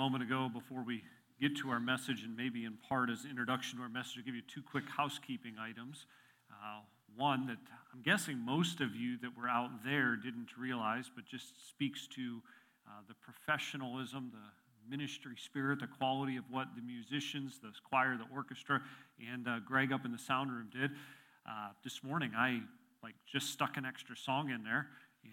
moment ago before we get to our message, and maybe in part as introduction to our message, I'll give you two quick housekeeping items. Uh, one that I'm guessing most of you that were out there didn't realize, but just speaks to uh, the professionalism, the ministry spirit, the quality of what the musicians, the choir, the orchestra, and uh, Greg up in the sound room did. Uh, this morning, I like just stuck an extra song in there,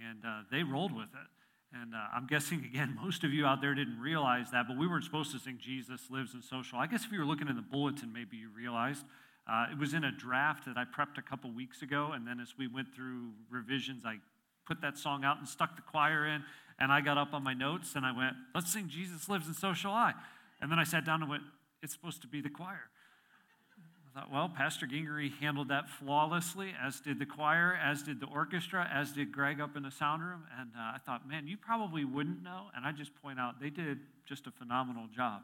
and uh, they rolled with it. And uh, I'm guessing, again, most of you out there didn't realize that, but we weren't supposed to sing Jesus Lives and So Shall. I guess if you were looking in the bulletin, maybe you realized. Uh, it was in a draft that I prepped a couple weeks ago, and then as we went through revisions, I put that song out and stuck the choir in, and I got up on my notes and I went, let's sing Jesus Lives and So Shall I. And then I sat down and went, it's supposed to be the choir thought, well, Pastor Gingery handled that flawlessly, as did the choir, as did the orchestra, as did Greg up in the sound room. And uh, I thought, man, you probably wouldn't know. And I just point out they did just a phenomenal job.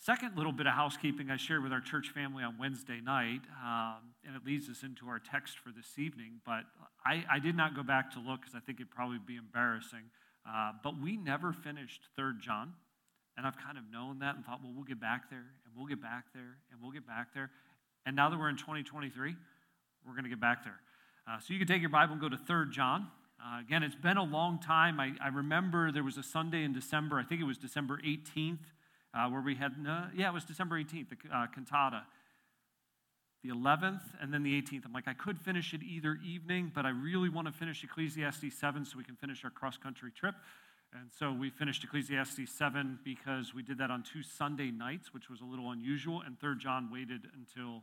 Second little bit of housekeeping I shared with our church family on Wednesday night, um, and it leads us into our text for this evening. But I, I did not go back to look because I think it'd probably be embarrassing. Uh, but we never finished Third John. And I've kind of known that and thought, well, we'll get back there and we'll get back there and we'll get back there. And now that we're in 2023, we're going to get back there. Uh, so you can take your Bible and go to 3 John. Uh, again, it's been a long time. I, I, remember there was a Sunday in December, I think it was December 18th, uh, where we had, yeah, it was December 18th, the uh, cantata. The 11th and then the 18th. I'm like, I could finish it either evening, but I really want to finish Ecclesiastes 7 so we can finish our cross country trip. And so we finished Ecclesiastes 7 because we did that on two Sunday nights, which was a little unusual, and 3rd John waited until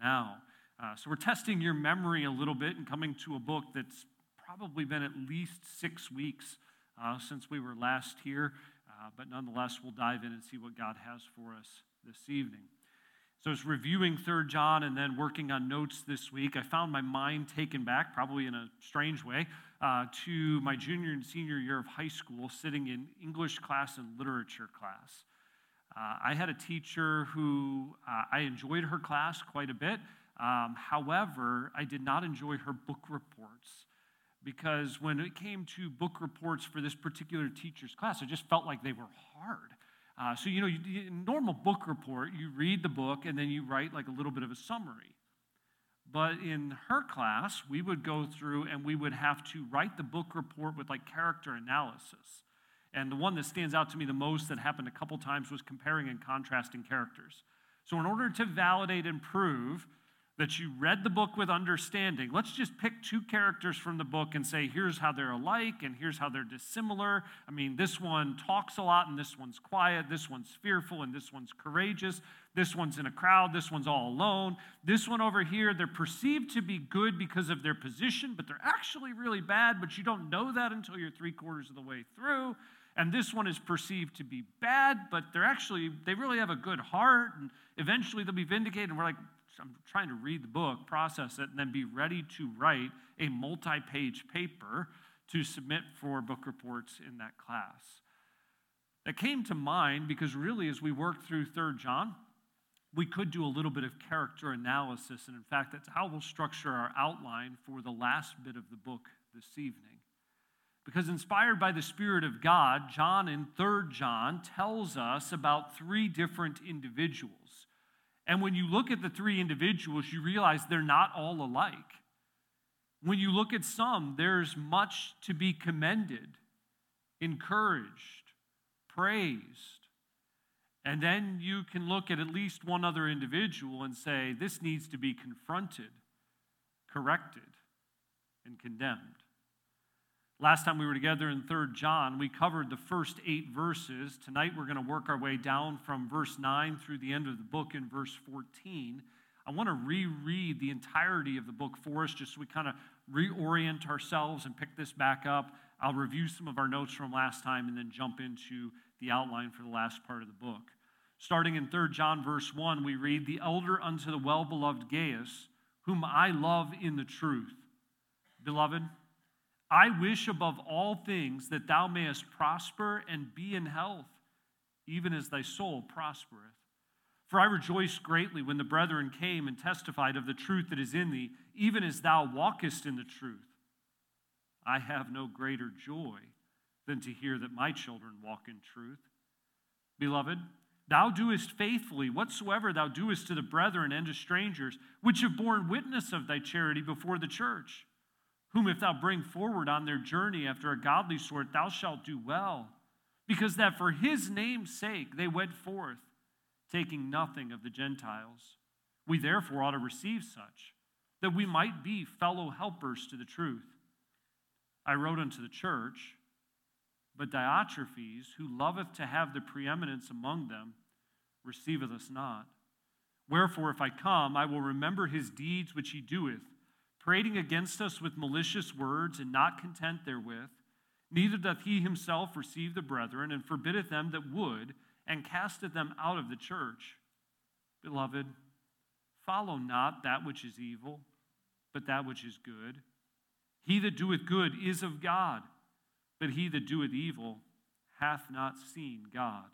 now. Uh, so we're testing your memory a little bit and coming to a book that's probably been at least six weeks uh, since we were last here. Uh, but nonetheless, we'll dive in and see what God has for us this evening. So, as reviewing Third John and then working on notes this week, I found my mind taken back, probably in a strange way, uh, to my junior and senior year of high school, sitting in English class and literature class. Uh, I had a teacher who uh, I enjoyed her class quite a bit. Um, however, I did not enjoy her book reports because when it came to book reports for this particular teacher's class, I just felt like they were hard. Uh, so, you know, you, normal book report, you read the book and then you write like a little bit of a summary. But in her class, we would go through and we would have to write the book report with like character analysis. And the one that stands out to me the most that happened a couple times was comparing and contrasting characters. So, in order to validate and prove that you read the book with understanding. Let's just pick two characters from the book and say, here's how they're alike and here's how they're dissimilar. I mean, this one talks a lot and this one's quiet. This one's fearful and this one's courageous. This one's in a crowd. This one's all alone. This one over here, they're perceived to be good because of their position, but they're actually really bad, but you don't know that until you're three quarters of the way through. And this one is perceived to be bad, but they're actually, they really have a good heart, and eventually they'll be vindicated. And we're like, I'm trying to read the book, process it, and then be ready to write a multi page paper to submit for book reports in that class. That came to mind because, really, as we work through 3rd John, we could do a little bit of character analysis. And in fact, that's how we'll structure our outline for the last bit of the book this evening. Because, inspired by the Spirit of God, John in 3rd John tells us about three different individuals and when you look at the three individuals, you realize they're not all alike. When you look at some, there's much to be commended, encouraged, praised. And then you can look at at least one other individual and say, this needs to be confronted, corrected, and condemned. Last time we were together in 3rd John, we covered the first eight verses. Tonight we're going to work our way down from verse 9 through the end of the book in verse 14. I want to reread the entirety of the book for us just so we kind of reorient ourselves and pick this back up. I'll review some of our notes from last time and then jump into the outline for the last part of the book. Starting in 3 John, verse 1, we read, The elder unto the well beloved Gaius, whom I love in the truth. Beloved, I wish above all things that thou mayest prosper and be in health, even as thy soul prospereth. For I rejoiced greatly when the brethren came and testified of the truth that is in thee, even as thou walkest in the truth. I have no greater joy than to hear that my children walk in truth. beloved, thou doest faithfully whatsoever thou doest to the brethren and to strangers, which have borne witness of thy charity before the church, whom if thou bring forward on their journey after a godly sort, thou shalt do well, because that for his name's sake they went forth, taking nothing of the Gentiles. We therefore ought to receive such, that we might be fellow helpers to the truth. I wrote unto the church, but Diotrephes, who loveth to have the preeminence among them, receiveth us not. Wherefore, if I come, I will remember his deeds which he doeth, prating against us with malicious words, and not content therewith. Neither doth he himself receive the brethren, and forbiddeth them that would, and casteth them out of the church. Beloved, follow not that which is evil, but that which is good. He that doeth good is of God, but he that doeth evil hath not seen God.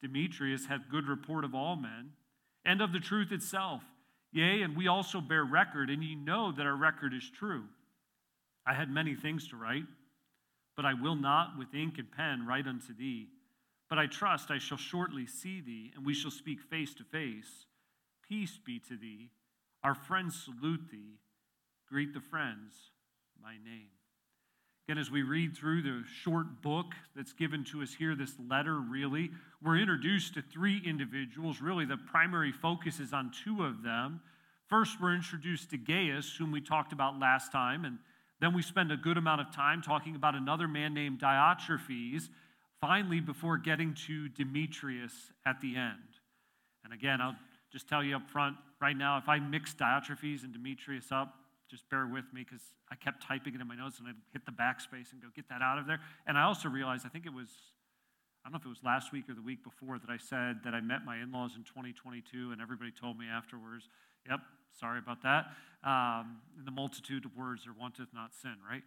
Demetrius hath good report of all men, and of the truth itself. Yea, and we also bear record, and ye know that our record is true. I had many things to write, but I will not with ink and pen write unto thee. But I trust I shall shortly see thee, and we shall speak face to face. Peace be to thee. Our friends salute thee. Greet the friends my name. Again, as we read through the short book that's given to us here, this letter really, we're introduced to three individuals. Really, the primary focus is on two of them. First, we're introduced to Gaius, whom we talked about last time, and then we spend a good amount of time talking about another man named Diotrephes, finally, before getting to Demetrius at the end. And again, I'll just tell you up front right now if I mix Diotrephes and Demetrius up, just bear with me because I kept typing it in my notes and I'd hit the backspace and go, get that out of there. And I also realized, I think it was, I don't know if it was last week or the week before, that I said that I met my in laws in 2022, and everybody told me afterwards, yep, sorry about that. Um, the multitude of words, there wanteth not sin, right?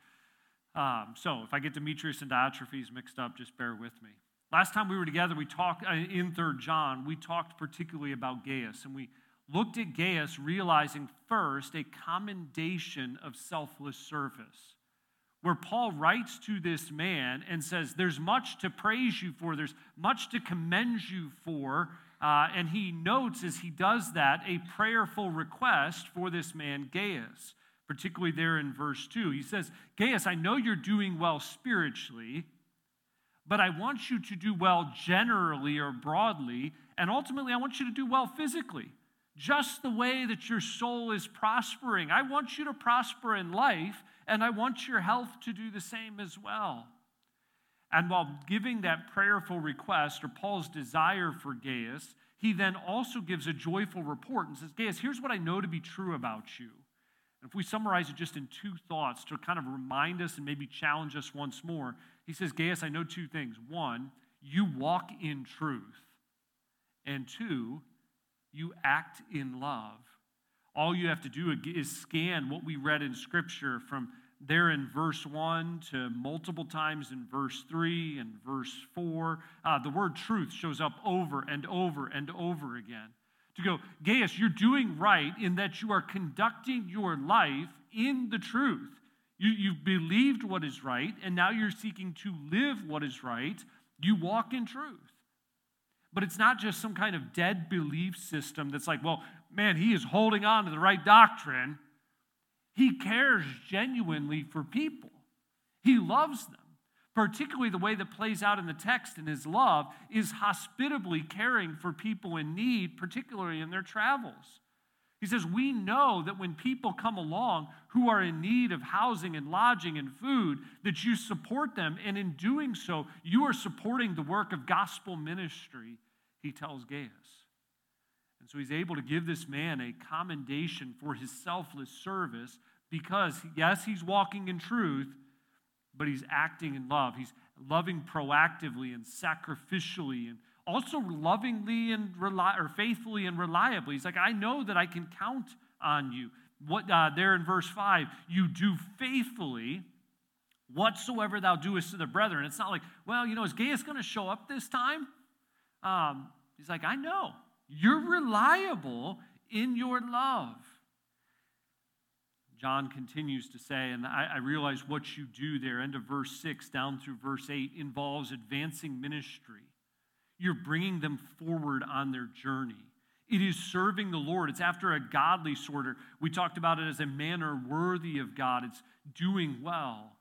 Um, so if I get Demetrius and Diotrephes mixed up, just bear with me. Last time we were together, we talked uh, in Third John, we talked particularly about Gaius, and we looked at Gaius, realizing first a commendation of selfless service, where Paul writes to this man and says, There's much to praise you for, there's much to commend you for. Uh, and he notes as he does that a prayerful request for this man, Gaius, particularly there in verse 2. He says, Gaius, I know you're doing well spiritually, but I want you to do well generally or broadly, and ultimately, I want you to do well physically just the way that your soul is prospering. I want you to prosper in life, and I want your health to do the same as well. And while giving that prayerful request or Paul's desire for Gaius, he then also gives a joyful report and says, Gaius, here's what I know to be true about you. And if we summarize it just in two thoughts to kind of remind us and maybe challenge us once more, he says, Gaius, I know two things. One, you walk in truth. And two, you act in love. All you have to do is scan what we read in Scripture from there in verse 1 to multiple times in verse 3 and verse 4. Uh, the word truth shows up over and over and over again. To go, Gaius, you're doing right in that you are conducting your life in the truth. You, you've believed what is right, and now you're seeking to live what is right. You walk in truth. But it's not just some kind of dead belief system that's like, well, man, he is holding on to the right doctrine. He cares genuinely for people, he loves them. Particularly, the way that plays out in the text in his love is hospitably caring for people in need, particularly in their travels. He says, We know that when people come along who are in need of housing and lodging and food, that you support them. And in doing so, you are supporting the work of gospel ministry he tells Gaius. And so he's able to give this man a commendation for his selfless service because, yes, he's walking in truth, but he's acting in love. He's loving proactively and sacrificially and also lovingly and reli- or faithfully and reliably. He's like, I know that I can count on you. What uh, there in verse 5, you do faithfully whatsoever thou doest to the brethren. It's not like, well, you know, is Gaius going to show up this time? Um, he's like, I know. You're reliable in your love. John continues to say, and I, I, realize what you do there, end of verse 6 down through verse 8, involves advancing ministry. You're bringing them forward on their journey. It is serving the Lord. It's after a godly sort. We talked about it as a manner worthy of God. It's doing well,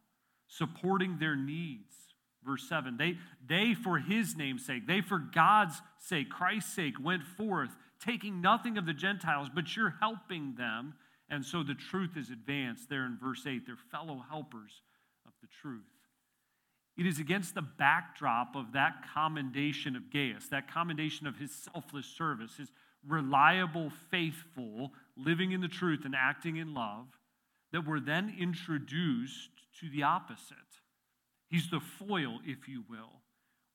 supporting their needs. Verse 7 they, they, for his name's sake, they, for God's sake, Christ's sake, went forth, taking nothing of the Gentiles, but you're helping them. And so the truth is advanced there in verse 8. They're fellow helpers of the truth. It is against the backdrop of that commendation of Gaius, that commendation of his selfless service, his reliable, faithful, living in the truth and acting in love, that we're then introduced to the opposite. He's the foil, if you will,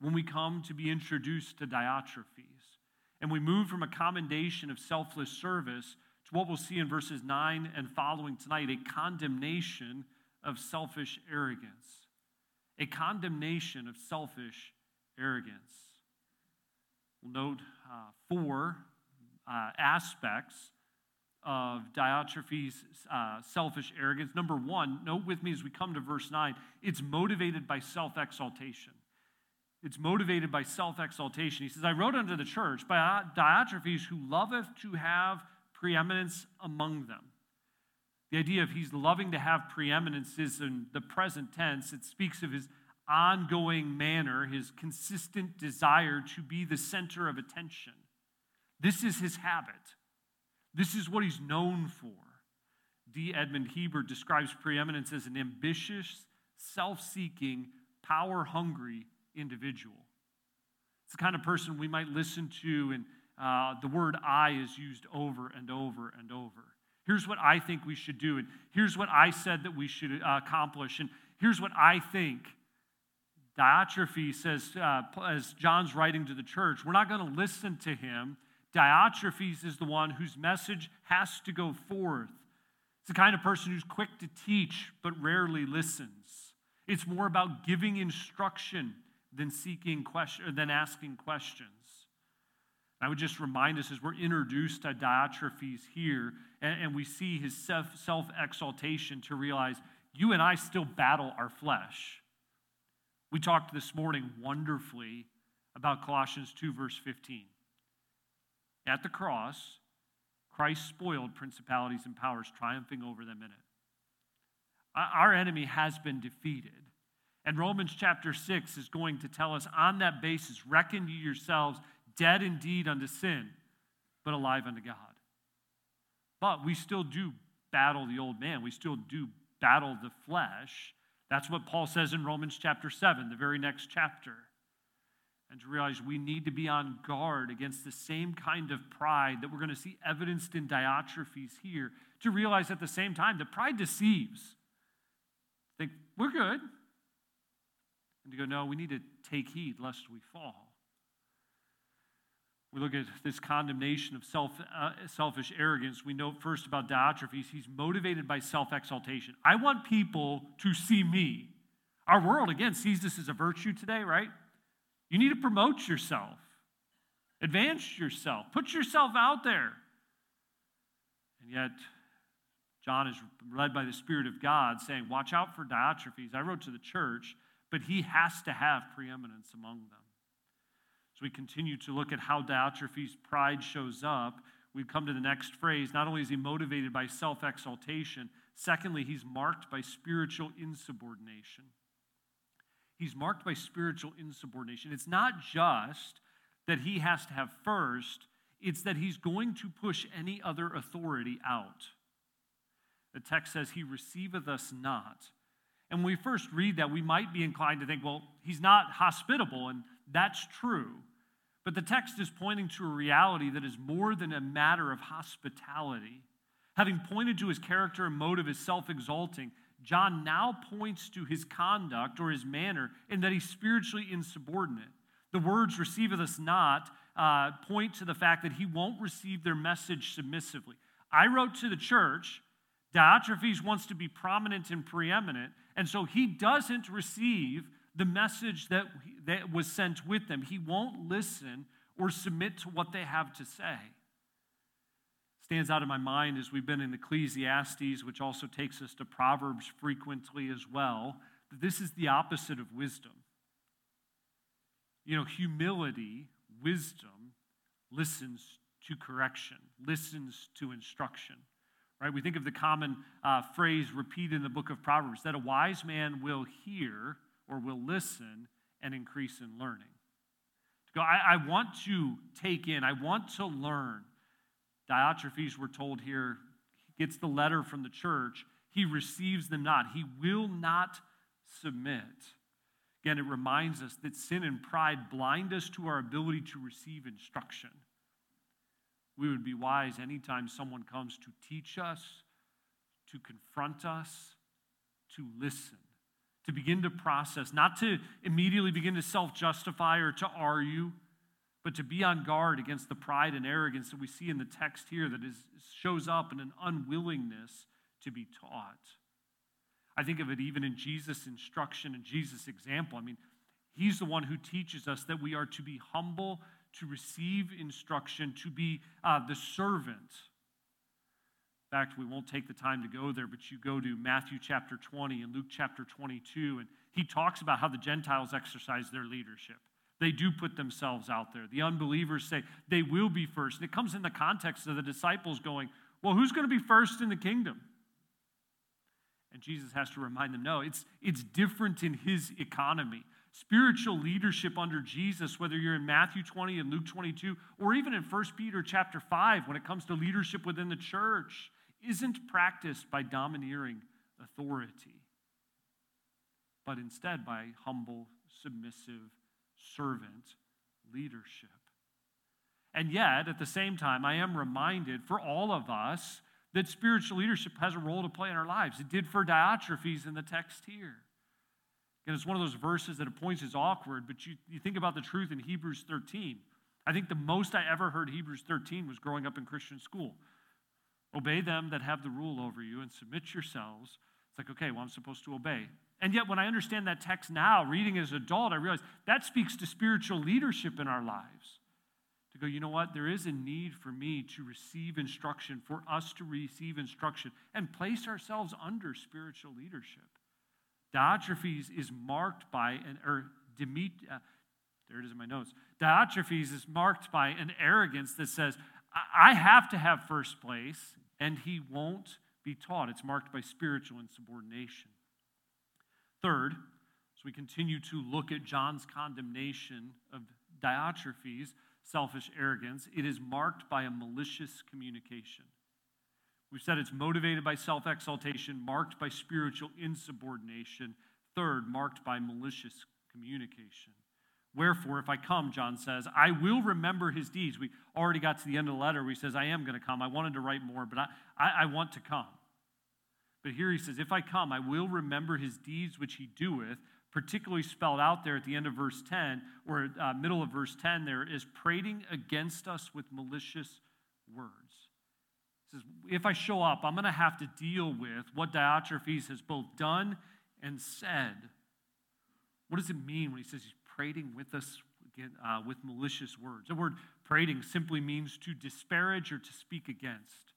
when we come to be introduced to Diotrephes. And we move from a commendation of selfless service to what we'll see in verses 9 and following tonight a condemnation of selfish arrogance. A condemnation of selfish arrogance. We'll note uh, four uh, aspects of Diotrephes' uh, selfish arrogance. Number one, note with me as we come to verse 9, it's motivated by self exaltation. It's motivated by self exaltation. He says, I wrote unto the church by Diotrephes, who loveth to have preeminence among them. The idea of he's loving to have preeminence is in the present tense. It speaks of his ongoing manner, his consistent desire to be the center of attention. This is his habit. This is what he's known for. D. Edmond Hiebert describes preeminence as an ambitious, self seeking, power hungry individual. It's the kind of person we might listen to, and uh, the word I is used over and over and over. Here's what I think we should do, and here's what I said that we should uh, accomplish, and here's what I think. Diotrephes says, uh, as John's writing to the church, we're not going to listen to him Diotrephes is the one whose message has to go forth. It's the kind of person who's quick to teach but rarely listens. It's more about giving instruction than seeking question than asking questions. I would just remind us as we're introduced to Diotrephes here, and, and we see his self exaltation to realize you and I still battle our flesh. We talked this morning wonderfully about Colossians 2, verse 15. At the cross, Christ spoiled principalities and powers, triumphing over them in it. Uh, our enemy has been defeated. And Romans chapter 6 is going to tell us on that basis, reckon you yourselves dead indeed unto sin, but alive unto God. But we still do battle the old man, we still do battle the flesh. That's what Paul says in Romans chapter 7, the very next chapter and to realize we need to be on guard against the same kind of pride that we're going to see evidenced in Diotrephes here. To realize at the same time that pride deceives. Think, we're good. And to go, no, we need to take heed lest we fall. We look at this condemnation of self, uh, selfish arrogance. We know first about Diotrephes, he's motivated by self exaltation. I want people to see me. Our world, again, sees this as a virtue today, right? You need to promote yourself, advance yourself, put yourself out there. And yet, John is led by the Spirit of God saying, Watch out for Diotrephes. I wrote to the church, but he has to have preeminence among them. As we continue to look at how Diotrephes' pride shows up, we come to the next phrase. Not only is he motivated by self exaltation, secondly, he's marked by spiritual insubordination. He's marked by spiritual insubordination. It's not just that he has to have first, it's that he's going to push any other authority out. The text says, He receiveth us not. And when we first read that, we might be inclined to think, well, he's not hospitable, and that's true. But the text is pointing to a reality that is more than a matter of hospitality. Having pointed to his character and motive as self exalting, John now points to his conduct or his manner in that he's spiritually insubordinate. The words receiveth us not uh, point to the fact that he won't receive their message submissively. I wrote to the church, Diotrephes wants to be prominent and preeminent, and so he doesn't receive the message that, that was sent with them. He won't listen or submit to what they have to say stands out in my mind as we've been in Ecclesiastes, which also takes us to Proverbs frequently as well, this is the opposite of wisdom. You know, humility, wisdom, listens to correction, listens to instruction. Right? We think of the common uh, phrase repeated in the book of Proverbs that a wise man will hear or will listen and increase in learning. To go, I, I want to take in, I want to learn. Diotrephes, we're told here, gets the letter from the church. He receives them not. He will not submit. Again, it reminds us that sin and pride blind us to our ability to receive instruction. We would be wise anytime someone comes to teach us, to confront us, to listen, to begin to process, not to immediately begin to self justify or to argue, but to be on guard against the pride and arrogance that we see in the text here that is, shows up in an unwillingness to be taught. I think of it even in Jesus' instruction and Jesus' example. I mean, he's the one who teaches us that we are to be humble, to receive instruction, to be uh, the servant. In fact, we won't take the time to go there, but you go to Matthew chapter 20 and Luke chapter 22, and he talks about how the Gentiles exercise their leadership. They do put themselves out there. The unbelievers say they will be first. And it comes in the context of the disciples going, Well, who's going to be first in the kingdom? And Jesus has to remind them, no, it's, it's different in his economy. Spiritual leadership under Jesus, whether you're in Matthew 20 and Luke 22, or even in 1 Peter chapter 5, when it comes to leadership within the church, isn't practiced by domineering authority, but instead by humble, submissive, servant leadership. And yet, at the same time, I am reminded for all of us that spiritual leadership has a role to play in our lives. It did for Diotrephes in the text here. And it's one of those verses that at points is awkward, but you, you think about the truth in Hebrews 13. I think the most I ever heard Hebrews 13 was growing up in Christian school. Obey them that have the rule over you and submit yourselves. It's like, okay, well, I'm supposed to obey. And yet, when I understand that text now, reading as an adult, I realize that speaks to spiritual leadership in our lives To go, you know what? There is a need for me to receive instruction, for us to receive instruction and place ourselves under spiritual leadership. Diotrephes is marked by an, or Demet, uh, there it is in my notes. Diotrephes is marked by an arrogance that says, I have to have first place, and he won't be taught. It's marked by spiritual insubordination. Third, as we continue to look at John's condemnation of Diotrephes, selfish arrogance, it is marked by a malicious communication. We've said it's motivated by self exaltation, marked by spiritual insubordination. Third, marked by malicious communication. Wherefore, if I come, John says, I will remember his deeds. We already got to the end of the letter where he says, I am going to come. I wanted to write more, but I, I, I want to come. But here he says, If I come, I will remember his deeds which he doeth, particularly spelled out there at the end of verse 10, or uh, middle of verse 10 there, is prating against us with malicious words. He says, if I show up, I'm going to have to deal with what Diotrephes has both done and said. What does it mean when he says he's prating with us again, uh, with malicious words? The word prating simply means to disparage or to speak against.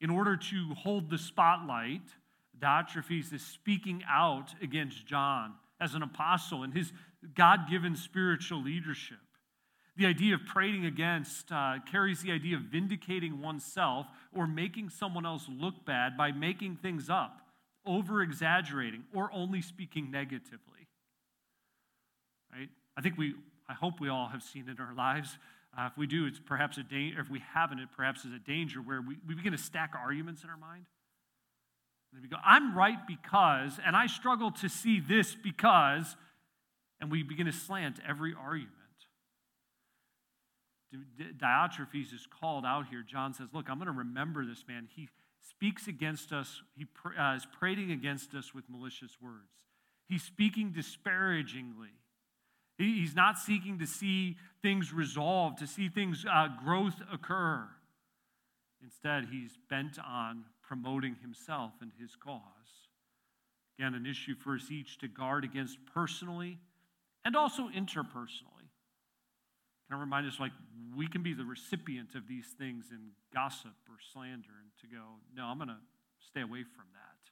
In order to hold the spotlight, Diotrephes is speaking out against John as an apostle and his God given spiritual leadership. The idea of prating against uh, carries the idea of vindicating oneself or making someone else look bad by making things up, over exaggerating, or only speaking negatively. Right? I think we, I hope we all have seen in our lives. Uh, if we do, it's perhaps a danger, if we haven't, it perhaps is a danger where we, we begin to stack arguments in our mind. And we go, I'm right because, and I struggle to see this because, and we begin to slant every argument. Diotrephes is called out here. John says, Look, I'm going to remember this man. He speaks against us, he uh, is prating against us with malicious words. He's speaking disparagingly. He's not seeking to see things resolved, to see things, uh, growth occur. Instead, he's bent on promoting himself and his cause. Again, an issue for us each to guard against personally and also interpersonally. Can I remind us, like, we can be the recipient of these things in gossip or slander and to go, no, I'm going to stay away from that.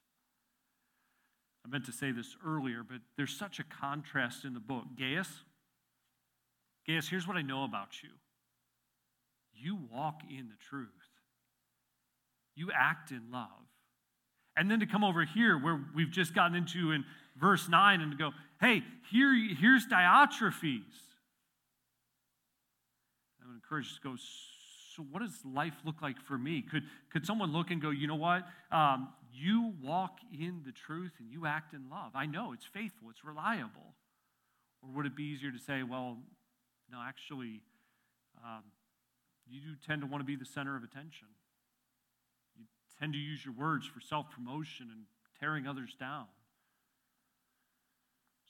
I meant to say this earlier, but there's such a contrast in the book. Gaius, Gaius, here's what I know about you you walk in the truth, you act in love. And then to come over here where we've just gotten into in verse 9 and to go, hey, here, here's Diotrephes. I would encourage us to go, so what does life look like for me? Could, could someone look and go, you know what? Um, you walk in the truth and you act in love. I know it's faithful, it's reliable. Or would it be easier to say, well, no, actually, um, you do tend to want to be the center of attention. You tend to use your words for self promotion and tearing others down.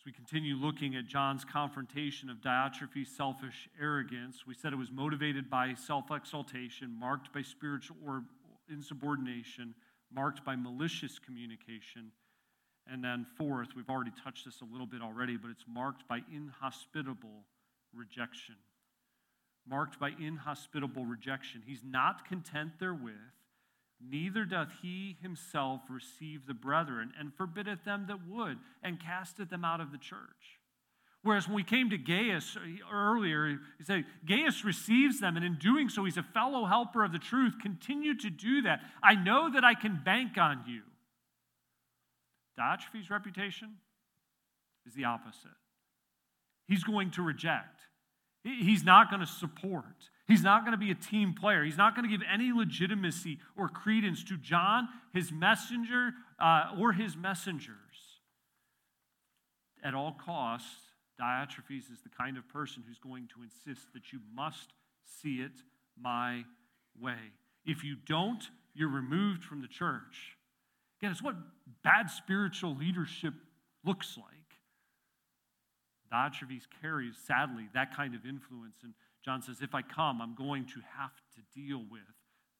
We continue looking at John's confrontation of Diotrephes' selfish arrogance, we said it was motivated by self exaltation, marked by spiritual or insubordination, marked by malicious communication. And then, fourth, we've already touched this a little bit already, but it's marked by inhospitable rejection marked by inhospitable rejection. He's not content therewith, neither doth he himself receive the brethren, and forbiddeth them that would, and casteth them out of the church. Whereas when we came to Gaius earlier, he said, Gaius receives them, and in doing so, he's a fellow helper of the truth. Continue to do that. I know that I can bank on you. Diotrephes' reputation is the opposite. He's going to reject. He's not going to support. He's not going to be a team player. He's not going to give any legitimacy or credence to John, his messenger, uh, or his messengers. At all costs, Diotrephes is the kind of person who's going to insist that you must see it my way. If you don't, you're removed from the church. Again, it's what bad spiritual leadership looks like. Diotrephes carries, sadly, that kind of influence. And John says, if I come, I'm going to have to deal with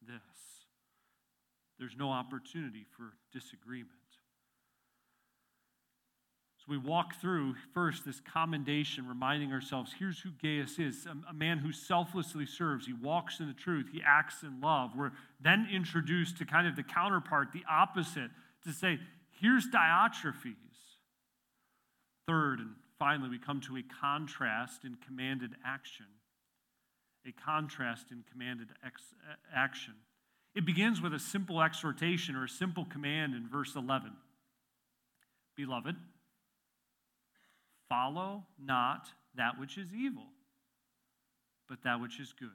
this. There's no opportunity for disagreement. So we walk through first this commendation, reminding ourselves here's who Gaius is a, man who selflessly serves. He walks in the truth, he acts in love. We're then introduced to kind of the counterpart, the opposite, to say, here's Diotrephes. Third and finally, we come to a contrast in commanded action. A contrast in commanded ex- action. It begins with a simple exhortation or a simple command in verse 11 Beloved, follow not that which is evil, but that which is good.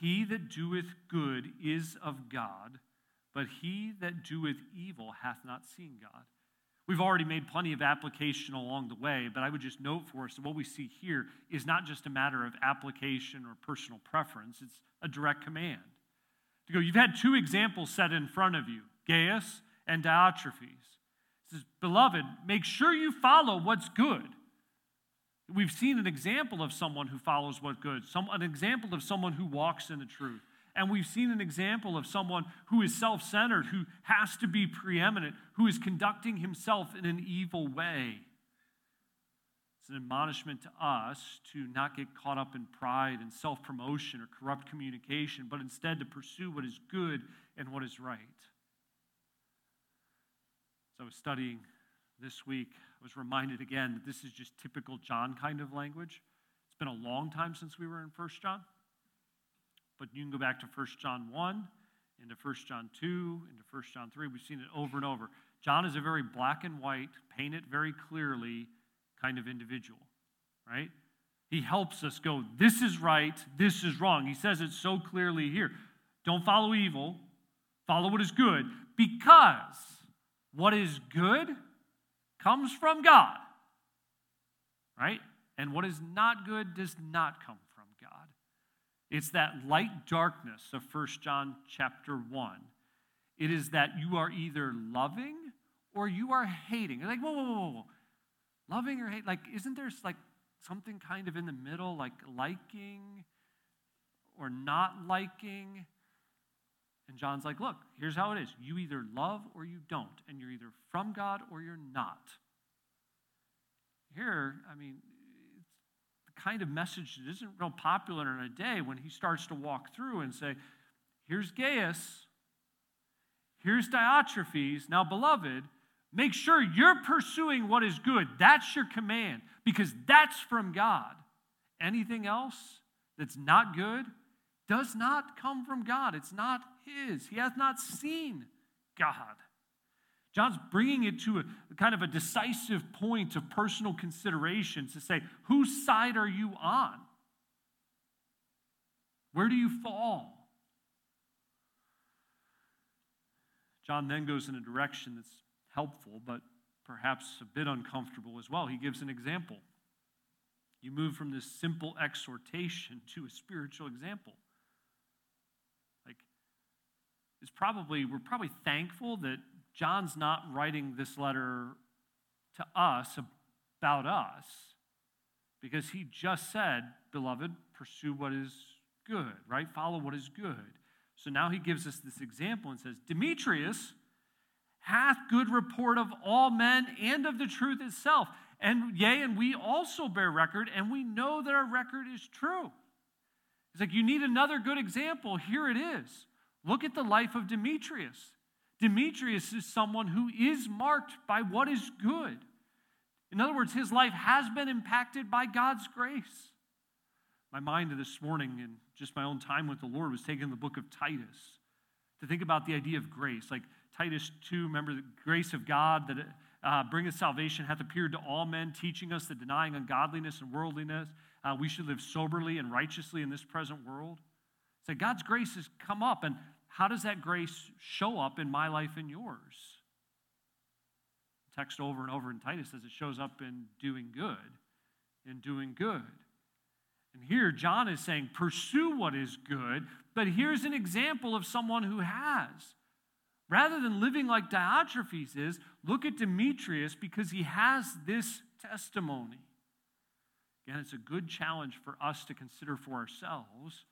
He that doeth good is of God, but he that doeth evil hath not seen God. We've already made plenty of application along the way, but I would just note for us that what we see here is not just a matter of application or personal preference, it's a direct command. To go, you've had two examples set in front of you Gaius and Diotrephes. It says, Beloved, make sure you follow what's good. We've seen an example of someone who follows what's good, some, an example of someone who walks in the truth. And we've seen an example of someone who is self centered, who has to be preeminent, who is conducting himself in an evil way. It's an admonishment to us to not get caught up in pride and self promotion or corrupt communication, but instead to pursue what is good and what is right. So I was studying this week. I was reminded again that this is just typical John kind of language. It's been a long time since we were in First John. But you can go back to 1 John 1, into 1 John 2, into 1 John 3. We've seen it over and over. John is a very black and white, paint it very clearly kind of individual, right? He helps us go, this is right, this is wrong. He says it so clearly here. Don't follow evil, follow what is good, because what is good comes from God, right? And what is not good does not come it's that light darkness of 1 John chapter 1. It is that you are either loving or you are hating. like, whoa, whoa, whoa, whoa. Loving or hate? Like, isn't there like something kind of in the middle, like liking or not liking? And John's like, look, here's how it is. You either love or you don't, and you're either from God or you're not. Here, I mean, kind of message that isn't real popular in a day when he starts to walk through and say, Here's Gaius, here's Diotrephes. Now, beloved, make sure you're pursuing what is good. That's your command because that's from God. anything else that's not good does not come from God. It's not His. He has not seen God. John's bringing it to a kind of a decisive point of personal consideration to say, whose side are you on? Where do you fall? John then goes in a direction that's helpful, but perhaps a bit uncomfortable as well. He gives an example. You move from this simple exhortation to a spiritual example. Like, it's probably, we're probably thankful that John's not writing this letter to us about us because he just said, Beloved, pursue what is good, right? Follow what is good. So now he gives us this example and says, Demetrius hath good report of all men and of the truth itself. And yea, and we also bear record, and we know that our record is true. It's like you need another good example. Here it is. Look at the life of Demetrius. Demetrius is someone who is marked by what is good. In other words, his life has been impacted by God's grace. My mind this morning and just my own time with the Lord was taken the book of Titus to think about the idea of grace. Like Titus 2, remember the grace of God that uh, bringeth salvation hath appeared to all men, teaching us that denying ungodliness and worldliness, uh, we should live soberly and righteously in this present world. So God's grace has come up, and how does that grace show up in my life and yours? Text over and over in Titus says it shows up in doing good, in doing good. And here John is saying, pursue what is good, but here's an example of someone who has. Rather than living like Diotrephes is, look at Demetrius because he has this testimony. Again, it's a good challenge for us to consider for ourselves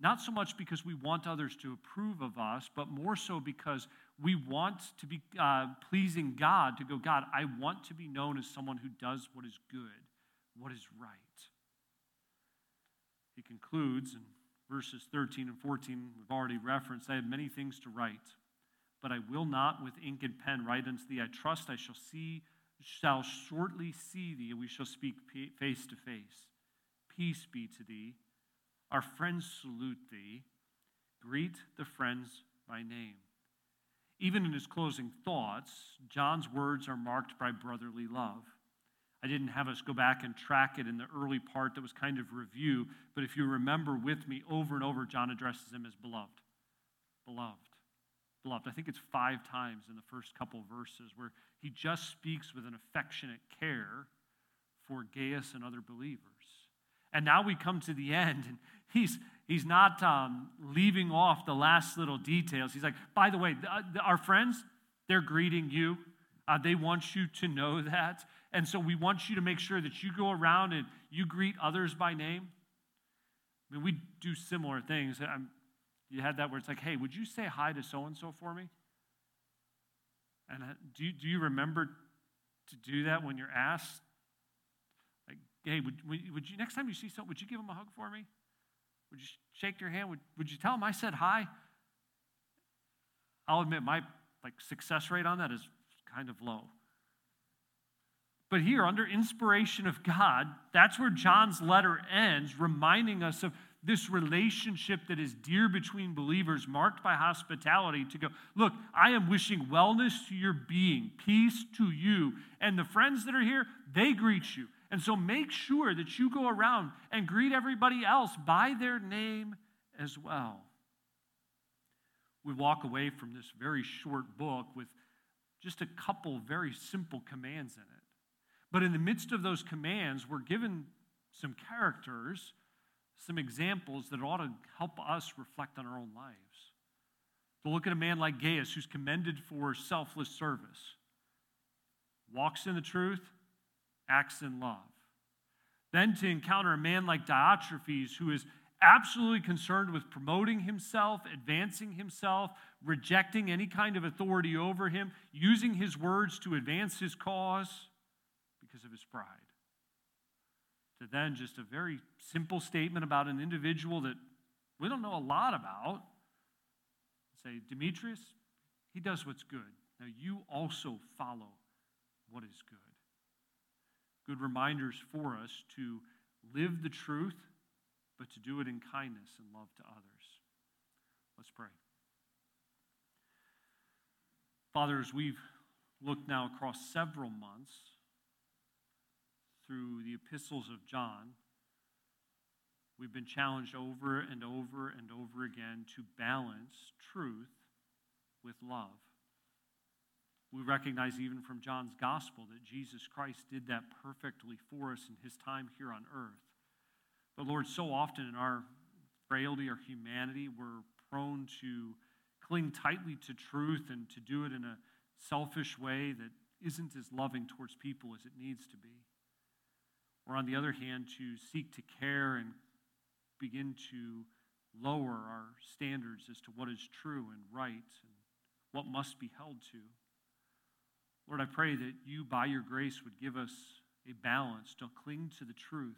not so much because we want others to approve of us, but more so because we want to be uh, pleasing God, to go, God, I want to be known as someone who does what is good, what is right. He concludes in verses 13 and 14, we've already referenced, I have many things to write, but I will not with ink and pen write unto thee. I trust I shall see, shall shortly see thee, and we shall speak face to face. Peace be to thee. Our friends salute thee. Greet the friends by name. Even in his closing thoughts, John's words are marked by brotherly love. I didn't have us go back and track it in the early part that was kind of review, but if you remember with me, over and over, John addresses him as beloved. Beloved. Beloved. I think it's five times in the first couple verses where he just speaks with an affectionate care for Gaius and other believers. And now we come to the end, and he's, he's not um, leaving off the last little details. He's like, by the way, the, our friends, they're greeting you. Uh, they want you to know that. And so we want you to make sure that you go around and you greet others by name. I mean, we do similar things. I'm, you had that where it's like, hey, would you say hi to so and so for me? And uh, do you, do you remember to do that when you're asked? Like, hey, would, would you, next time you see someone, would you give them a hug for me? Would you shake your hand? Would, would you tell them I said hi? I'll admit my like success rate on that is kind of low. But here, under inspiration of God, that's where John's letter ends, reminding us of this relationship that is dear between believers, marked by hospitality, to go, look, I am wishing wellness to your being, peace to you. And the friends that are here, they greet you. And so make sure that you go around and greet everybody else by their name as well. We walk away from this very short book with just a couple very simple commands in it. But in the midst of those commands, we're given some characters, some examples that ought to help us reflect on our own lives. To look at a man like Gaius, who's commended for selfless service, walks in the truth, acts in love. Then to encounter a man like Diotrephes, who is absolutely concerned with promoting himself, advancing himself, rejecting any kind of authority over him, using his words to advance his cause because of his pride. To then just a very simple statement about an individual that we don't know a lot about. Say, Demetrius, he does what's good. Now you also follow what is good. Good reminders for us to live the truth, but to do it in kindness and love to others. Let's pray. Father, as we've looked now across several months through the epistles of John, we've been challenged over and over and over again to balance truth with love. We recognize even from John's gospel that Jesus Christ did that perfectly for us in his time here on earth. But Lord, so often in our frailty or humanity, we're prone to cling tightly to truth and to do it in a selfish way that isn't as loving towards people as it needs to be. Or on the other hand, to seek to care and begin to lower our standards as to what is true and right and what must be held to. Lord, I pray that you, by your grace, would give us a balance to cling to the truth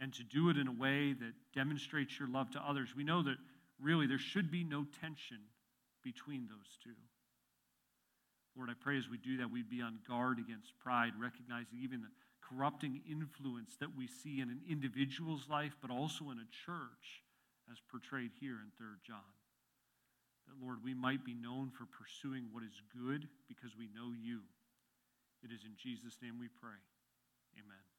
and to do it in a way that demonstrates your love to others. We know that really there should be no tension between those two. Lord, I pray as we do that, we'd be on guard against pride, recognizing even the corrupting influence that we see in an individual's life, but also in a church, as portrayed here in 3 John. That, Lord, we might be known for pursuing what is good because we know you. It is in Jesus' name we pray. Amen.